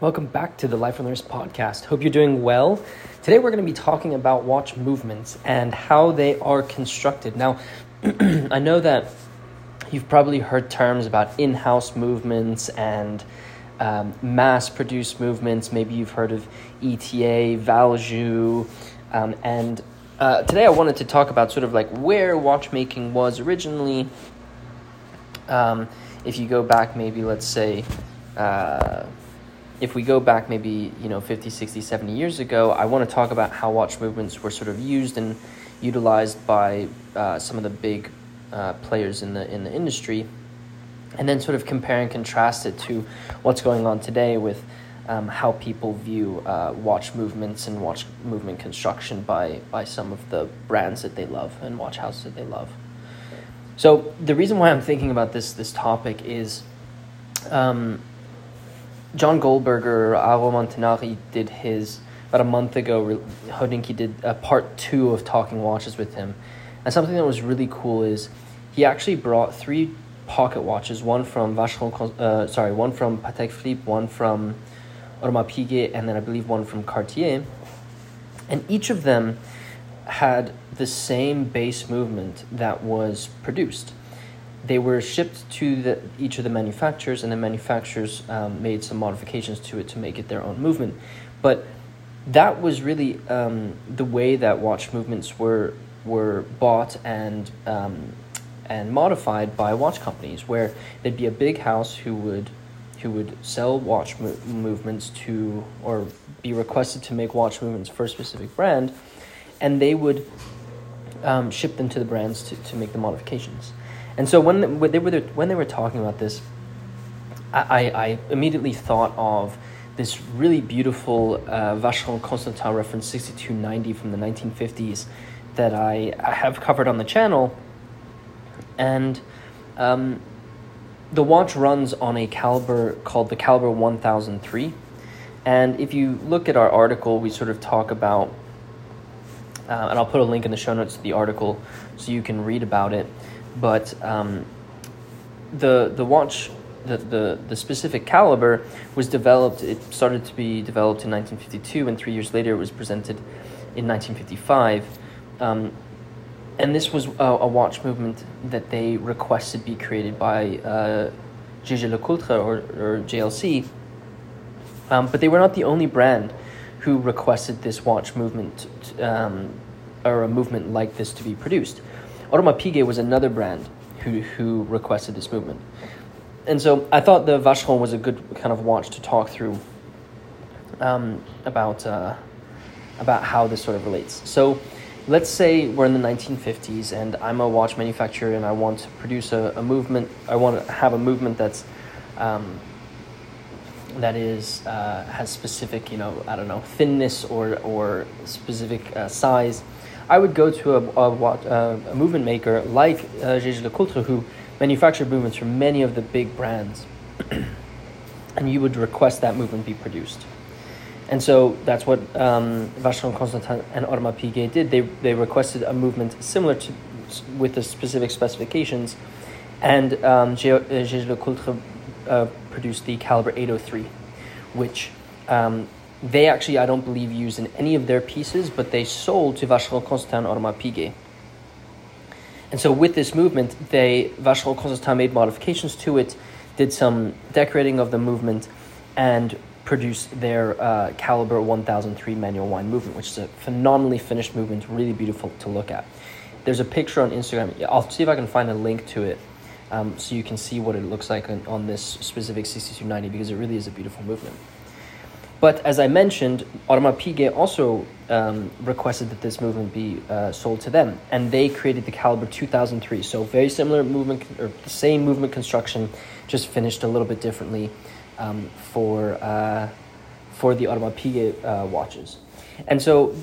Welcome back to the Life on Wrist podcast. Hope you're doing well. Today we're going to be talking about watch movements and how they are constructed. Now, I know that you've probably heard terms about in house movements and um, mass produced movements. Maybe you've heard of ETA, Valjoux, um, and uh, today I wanted to talk about sort of like where watchmaking was originally. Um, if you go back, maybe let's say. Uh, if we go back maybe you know 50 60 70 years ago i want to talk about how watch movements were sort of used and utilized by uh, some of the big uh, players in the in the industry and then sort of compare and contrast it to what's going on today with um, how people view uh, watch movements and watch movement construction by by some of the brands that they love and watch houses that they love. So the reason why i'm thinking about this this topic is um, John Goldberger, Auro Montanari did his about a month ago. Hodinkee did a part two of talking watches with him, and something that was really cool is he actually brought three pocket watches, one from Vacheron, uh, sorry, one from Patek Philippe, one from Audemars Piguet, and then I believe one from Cartier, and each of them had the same base movement that was produced they were shipped to the, each of the manufacturers, and the manufacturers um, made some modifications to it to make it their own movement. But that was really um, the way that watch movements were were bought and um, and modified by watch companies, where there'd be a big house who would who would sell watch mo- movements to or be requested to make watch movements for a specific brand, and they would um, ship them to the brands to, to make the modifications. And so when, they were when they were talking about this, I, I immediately thought of this really beautiful uh, Vacheron Constantin reference 6290 from the 1950s that I, I have covered on the channel. And um, the watch runs on a caliber called the caliber 1003. And if you look at our article, we sort of talk about, uh, and I'll put a link in the show notes to the article so you can read about it but um, the the watch the, the the specific caliber was developed it started to be developed in 1952 and three years later it was presented in 1955 um, and this was a, a, watch movement that they requested be created by uh, Jaeger LeCoultre or, or JLC um, but they were not the only brand who requested this watch movement um, or a movement like this to be produced Audemars Piguet was another brand who, who requested this movement. And so I thought the Vacheron was a good kind of watch to talk through um, about, uh, about how this sort of relates. So let's say we're in the 1950s and I'm a watch manufacturer and I want to produce a, a movement, I want to have a movement that's um, that is uh, has specific, you know, I don't know, thinness or or specific uh, size I would go to a, a, uh, a movement maker like uh, LeCoultre who manufactured movements for many of the big brands, and you would request that movement be produced. And so that's what um, Vacheron Constantin and Audemars Piguet did. They, they requested a movement similar to with the specific specifications, and um, Jaeger LeCoultre uh, produced the caliber 803, which um, they actually, I don't believe, used in any of their pieces, but they sold to Vacheron Constantin Audemars Piguet. And so with this movement, they Vacheron Constantin made modifications to it, did some decorating of the movement, and produced their uh, Caliber 1003 manual wind movement, which is a phenomenally finished movement, really beautiful to look at. There's a picture on Instagram. I'll see if I can find a link to it um, so you can see what it looks like on, on this specific 6290 because it really is a beautiful movement. But as I mentioned, Audemars Piguet also um, requested that this movement be uh, sold to them, and they created the Caliber 2003. So very similar movement, or the same movement construction, just finished a little bit differently um, for uh, for the Audemars Piguet uh, watches. And so,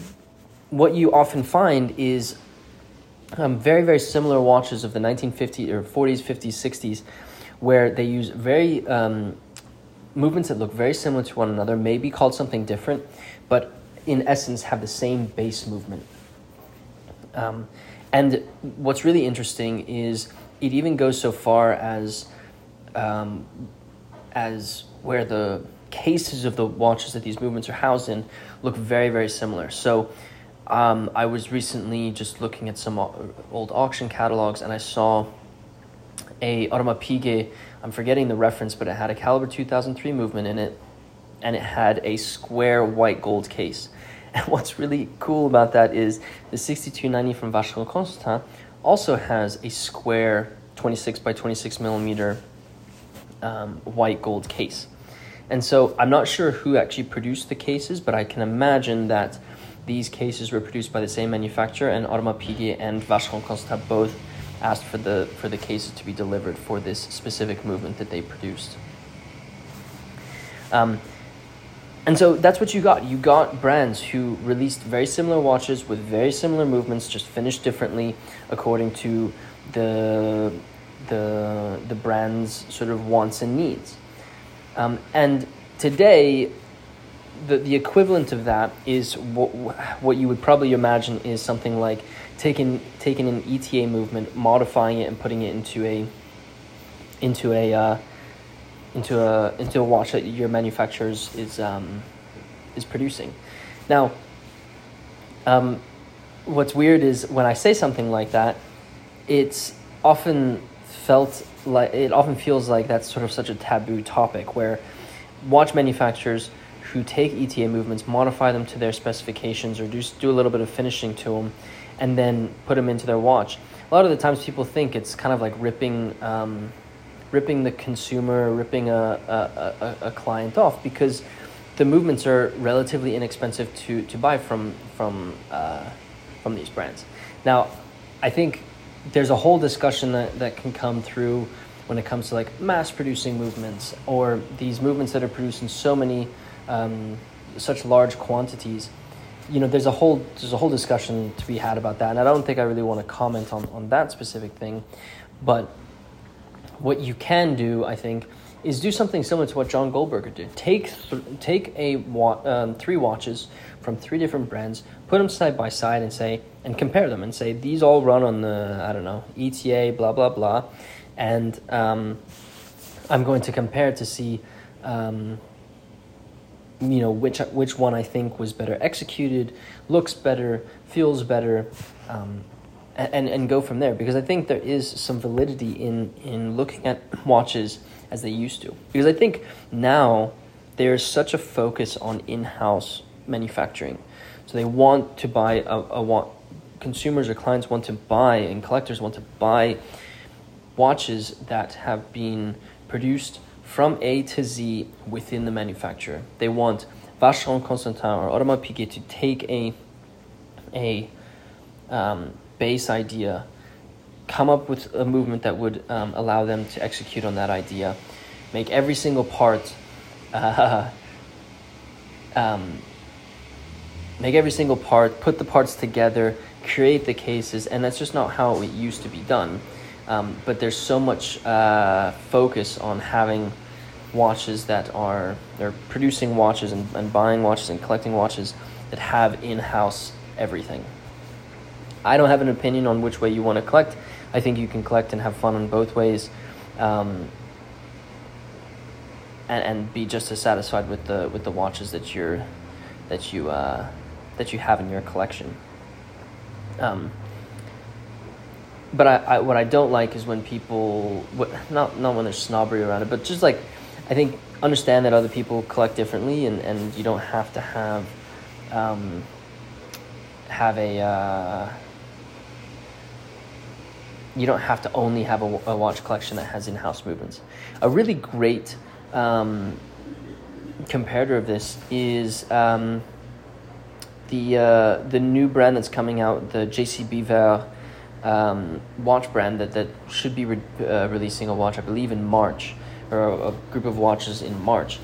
what you often find is um, very very similar watches of the 1950s or 40s, 50s, 60s, where they use very um, movements that look very similar to one another, may be called something different, but in essence have the same base movement. Um, and what's really interesting is it even goes so far as um, as where the cases of the watches that these movements are housed in look very, very similar. So um, I was recently just looking at some old auction catalogs and I saw a Audemars Piguet, I'm forgetting the reference, but it had a caliber 2003 movement in it and it had a square white gold case. And what's really cool about that is the 6290 from Vacheron Constantin also has a square 26 by 26 millimeter um, white gold case. And so I'm not sure who actually produced the cases, but I can imagine that these cases were produced by the same manufacturer, and Audemars Piguet and Vacheron Constantin both asked for the for the cases to be delivered for this specific movement that they produced. Um, and so that's what you got. You got brands who released very similar watches with very similar movements, just finished differently according to the the the brand's sort of wants and needs. Um, and today, the the equivalent of that is what what you would probably imagine is something like taking taking an ETA movement, modifying it, and putting it into a into a uh, into a into a watch that your manufacturer is um, is producing. Now, um, what's weird is when I say something like that, it's often felt like it often feels like that's sort of such a taboo topic where watch manufacturers who take ETA movements, modify them to their specifications, or do do a little bit of finishing to them, and then put them into their watch. A lot of the times, people think it's kind of like ripping. Um, ripping the consumer, ripping a, a, a, a client off because the movements are relatively inexpensive to, to buy from from uh, from these brands. Now, I think there's a whole discussion that, that can come through when it comes to like mass producing movements or these movements that are produced in so many um, such large quantities. You know, there's a whole there's a whole discussion to be had about that, and I don't think I really want to comment on, on that specific thing, but what you can do, I think, is do something similar to what John Goldberger did. Take th- take a wa- um, three watches from three different brands, put them side by side, and say and compare them and say these all run on the I don't know ETA blah blah blah, and um, I'm going to compare to see. Um, you know which which one I think was better executed, looks better, feels better, um, and, and go from there because I think there is some validity in, in looking at watches as they used to. Because I think now there's such a focus on in house manufacturing. So they want to buy a, a want consumers or clients want to buy and collectors want to buy watches that have been produced from A to Z within the manufacturer. They want Vacheron Constantin or Audemars Piguet to take a a um, base idea, come up with a movement that would um, allow them to execute on that idea, make every single part, uh, um, make every single part, put the parts together, create the cases, and that's just not how it used to be done. Um, but there's so much uh, focus on having watches that are they're producing watches and, and buying watches and collecting watches that have in-house everything. I don't have an opinion on which way you want to collect. I think you can collect and have fun in both ways, um, and and be just as satisfied with the with the watches that you're that you uh, that you have in your collection. Um, but I, I, what I don't like is when people not not when there's snobbery around it, but just like I think understand that other people collect differently, and, and you don't have to have um, have a uh, you don't have to only have a, a watch collection that has in-house movements. A really great um, comparator of this is um, the uh, the new brand that's coming out, the JC Biver um, watch brand that, that should be re- uh, releasing a watch, I believe, in March, or a, a group of watches in March,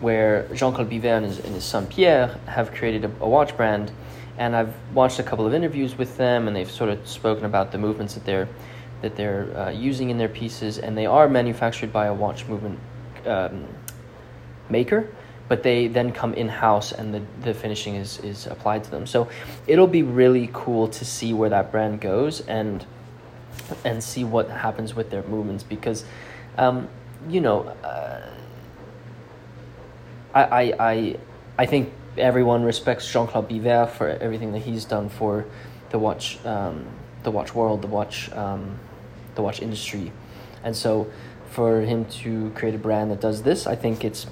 where Jean Claude Biver and his, and his son Pierre have created a, a watch brand and I've watched a couple of interviews with them, and they've sort of spoken about the movements that they're that they're uh, using in their pieces, and they are manufactured by a watch movement um, maker, but they then come in house, and the the finishing is is applied to them. So it'll be really cool to see where that brand goes and and see what happens with their movements because, um, you know. Uh, I, I, I, I think everyone respects Jean Claude Biver for everything that he's done for the watch, um, the watch world, the watch, um, the watch industry, and so for him to create a brand that does this, I think it's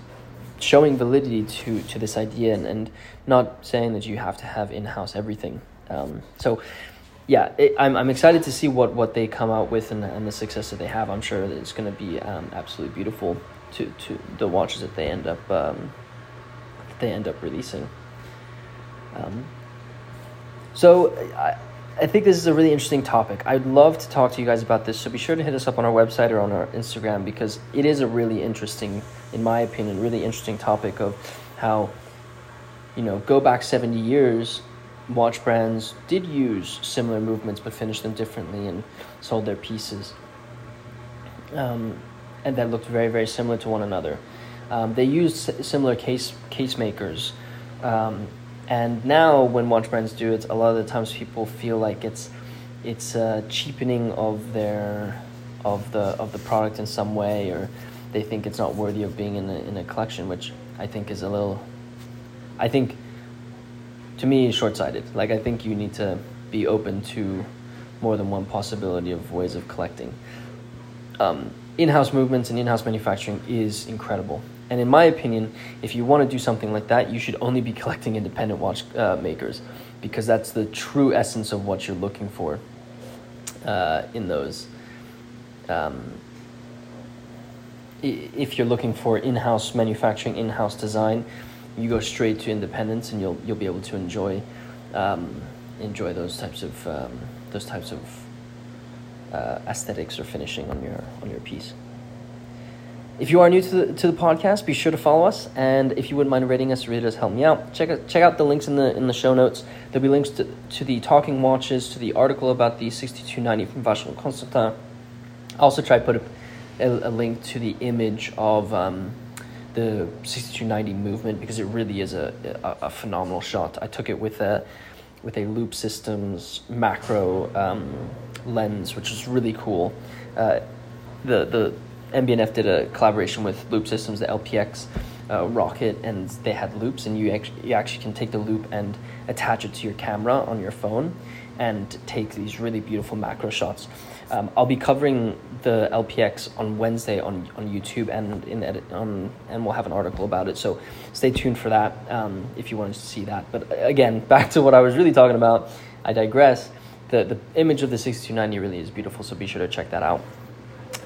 showing validity to to this idea and, and not saying that you have to have in house everything. Um, so yeah, it, I'm, I'm excited to see what, what they come out with and, and the success that they have. I'm sure that it's going to be um, absolutely beautiful to, to the watches that they end up um, they end up releasing. Um, so I, I think this is a really interesting topic. I'd love to talk to you guys about this. So be sure to hit us up on our website or on our Instagram because it is a really interesting, in my opinion, really interesting topic of how, you know, go back 70 years watch brands did use similar movements but finished them differently and sold their pieces. Um, and that looked very, very similar to one another. Um, they used similar case case makers, um, and now when watch brands do it, a lot of the times people feel like it's it's a cheapening of their of the of the product in some way, or they think it's not worthy of being in a, in a collection, which I think is a little. I think to me short-sighted. Like I think you need to be open to more than one possibility of ways of collecting. Um, in-house movements and in-house manufacturing is incredible. And in my opinion, if you want to do something like that, you should only be collecting independent watch uh, makers because that's the true essence of what you're looking for uh, in those. Um, if you're looking for in-house manufacturing, in-house design, you go straight to independents, and you'll you'll be able to enjoy um, enjoy those types of um, those types of uh, aesthetics or finishing on your on your piece. If you are new to the, to the podcast, be sure to follow us, and if you wouldn't mind rating us, really does help me out. Check out, check out the links in the in the show notes. There'll be links to, to the talking watches, to the article about the 6290 from Vacheron Constantin. I also try to put a, a, a link to the image of um, the 6290 movement because it really is a, a, a, phenomenal shot. I took it with a with a Loupe Systems macro um, lens, which is really cool. Uh, the the MB&F did a collaboration with Loupe Systems, the LPX uh, rocket, and they had loupes, and you actually, you actually can take the loupe and attach it to your camera on your phone, and take these really beautiful macro shots. Um, I'll be covering the LPX on Wednesday on, on YouTube and in edit um, and we'll have an article about it. So stay tuned for that um, if you want to see that. But again, back to what I was really talking about. I digress. The the image of the 6290 really is beautiful, so be sure to check that out.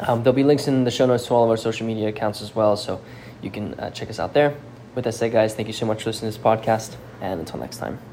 Um, there'll be links in the show notes to all of our social media accounts as well, so you can uh, check us out there. With that said, guys, thank you so much for listening to this podcast, and until next time.